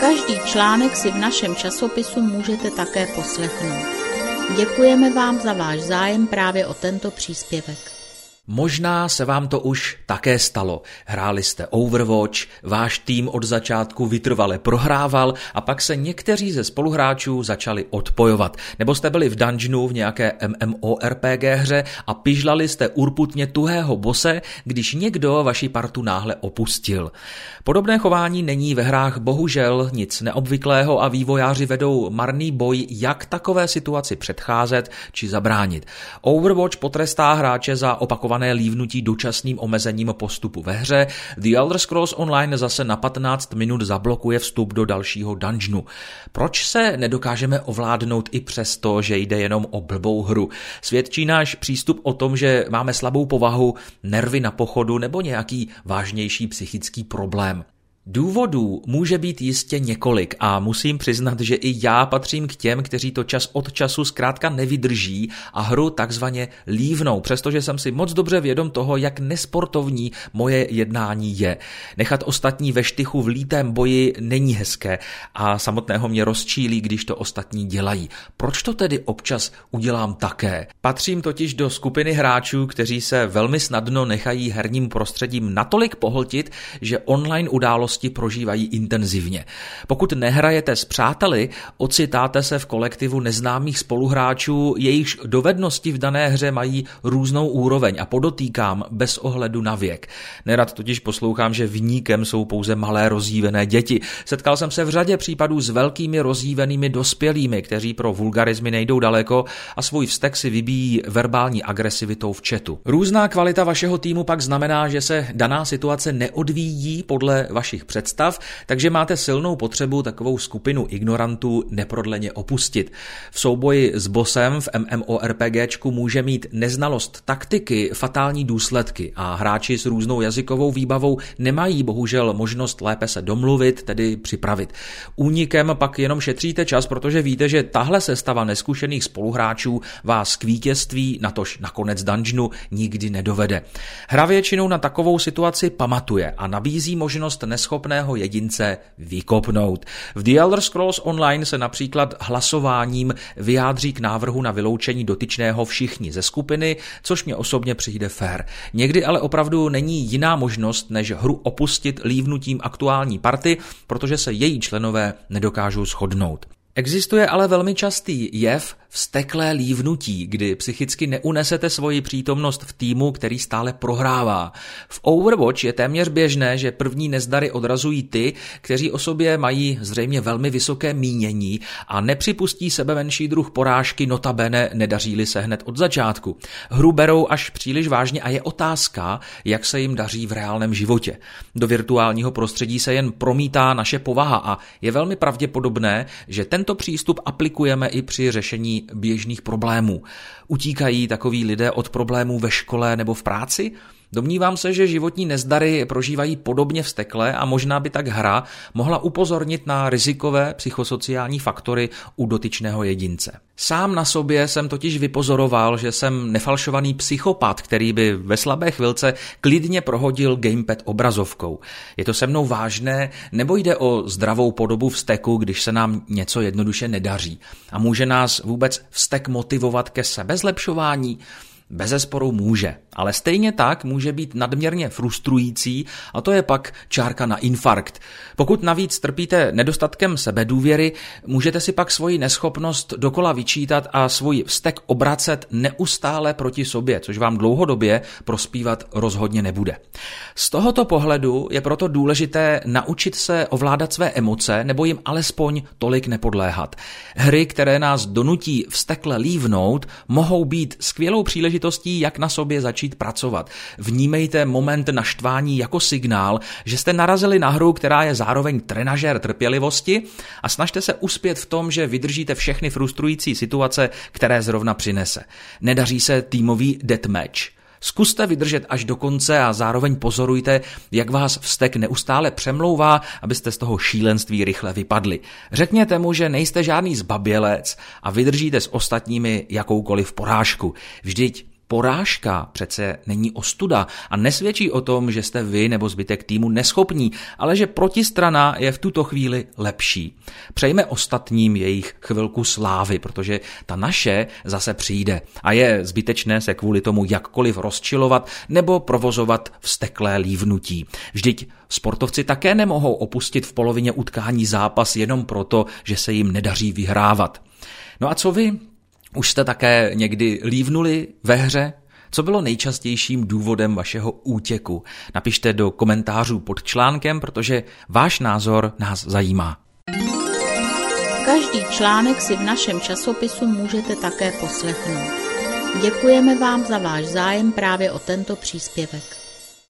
Každý článek si v našem časopisu můžete také poslechnout. Děkujeme vám za váš zájem právě o tento příspěvek. Možná se vám to už také stalo. Hráli jste Overwatch, váš tým od začátku vytrvale prohrával a pak se někteří ze spoluhráčů začali odpojovat. Nebo jste byli v dungeonu v nějaké MMORPG hře a pižlali jste urputně tuhého bose, když někdo vaši partu náhle opustil. Podobné chování není ve hrách bohužel nic neobvyklého a vývojáři vedou marný boj, jak takové situaci předcházet či zabránit. Overwatch potrestá hráče za opakované opakované lívnutí dočasným omezením postupu ve hře, The Elder Scrolls Online zase na 15 minut zablokuje vstup do dalšího dungeonu. Proč se nedokážeme ovládnout i přesto, že jde jenom o blbou hru? Svědčí náš přístup o tom, že máme slabou povahu, nervy na pochodu nebo nějaký vážnější psychický problém. Důvodů může být jistě několik a musím přiznat, že i já patřím k těm, kteří to čas od času zkrátka nevydrží a hru takzvaně lívnou, přestože jsem si moc dobře vědom toho, jak nesportovní moje jednání je. Nechat ostatní ve štychu v lítém boji není hezké a samotného mě rozčílí, když to ostatní dělají. Proč to tedy občas udělám také? Patřím totiž do skupiny hráčů, kteří se velmi snadno nechají herním prostředím natolik pohltit, že online události události prožívají intenzivně. Pokud nehrajete s přáteli, ocitáte se v kolektivu neznámých spoluhráčů, jejichž dovednosti v dané hře mají různou úroveň a podotýkám bez ohledu na věk. Nerad totiž poslouchám, že vníkem jsou pouze malé rozjívené děti. Setkal jsem se v řadě případů s velkými rozjívenými dospělými, kteří pro vulgarizmy nejdou daleko a svůj vztek si vybíjí verbální agresivitou v četu. Různá kvalita vašeho týmu pak znamená, že se daná situace neodvíjí podle vašich představ, takže máte silnou potřebu takovou skupinu ignorantů neprodleně opustit. V souboji s bosem v MMORPGčku může mít neznalost taktiky fatální důsledky a hráči s různou jazykovou výbavou nemají bohužel možnost lépe se domluvit, tedy připravit. Únikem pak jenom šetříte čas, protože víte, že tahle sestava neskušených spoluhráčů vás k vítězství, natož na konec dungeonu, nikdy nedovede. Hra většinou na takovou situaci pamatuje a nabízí možnost neschopnosti schopného jedince vykopnout. V The Elder Scrolls Online se například hlasováním vyjádří k návrhu na vyloučení dotyčného všichni ze skupiny, což mě osobně přijde fér. Někdy ale opravdu není jiná možnost, než hru opustit lívnutím aktuální party, protože se její členové nedokážou shodnout. Existuje ale velmi častý jev vsteklé lívnutí, kdy psychicky neunesete svoji přítomnost v týmu, který stále prohrává. V Overwatch je téměř běžné, že první nezdary odrazují ty, kteří o sobě mají zřejmě velmi vysoké mínění a nepřipustí sebe menší druh porážky, notabene nedaří-li se hned od začátku. Hru berou až příliš vážně a je otázka, jak se jim daří v reálném životě. Do virtuálního prostředí se jen promítá naše povaha a je velmi pravděpodobné, že tento přístup aplikujeme i při řešení běžných problémů. Utíkají takoví lidé od problémů ve škole nebo v práci? Domnívám se, že životní nezdary prožívají podobně vztekle a možná by tak hra mohla upozornit na rizikové psychosociální faktory u dotyčného jedince. Sám na sobě jsem totiž vypozoroval, že jsem nefalšovaný psychopat, který by ve slabé chvilce klidně prohodil gamepad obrazovkou. Je to se mnou vážné, nebo jde o zdravou podobu vzteku, když se nám něco jednoduše nedaří? A může nás vůbec vztek motivovat ke sebezlepšování? Bezesporu může, ale stejně tak může být nadměrně frustrující a to je pak čárka na infarkt. Pokud navíc trpíte nedostatkem sebedůvěry, můžete si pak svoji neschopnost dokola vyčítat a svůj vztek obracet neustále proti sobě, což vám dlouhodobě prospívat rozhodně nebude. Z tohoto pohledu je proto důležité naučit se ovládat své emoce nebo jim alespoň tolik nepodléhat. Hry, které nás donutí vztekle lívnout, mohou být skvělou příležitostí příležitostí, jak na sobě začít pracovat. Vnímejte moment naštvání jako signál, že jste narazili na hru, která je zároveň trenažer trpělivosti a snažte se uspět v tom, že vydržíte všechny frustrující situace, které zrovna přinese. Nedaří se týmový deathmatch. Zkuste vydržet až do konce a zároveň pozorujte, jak vás vztek neustále přemlouvá, abyste z toho šílenství rychle vypadli. Řekněte mu, že nejste žádný zbabělec a vydržíte s ostatními jakoukoliv porážku. Vždyť Porážka přece není ostuda a nesvědčí o tom, že jste vy nebo zbytek týmu neschopní, ale že protistrana je v tuto chvíli lepší. Přejme ostatním jejich chvilku slávy, protože ta naše zase přijde a je zbytečné se kvůli tomu jakkoliv rozčilovat nebo provozovat vsteklé lívnutí. Vždyť sportovci také nemohou opustit v polovině utkání zápas jenom proto, že se jim nedaří vyhrávat. No a co vy? Už jste také někdy lívnuli ve hře? Co bylo nejčastějším důvodem vašeho útěku? Napište do komentářů pod článkem, protože váš názor nás zajímá. Každý článek si v našem časopisu můžete také poslechnout. Děkujeme vám za váš zájem právě o tento příspěvek.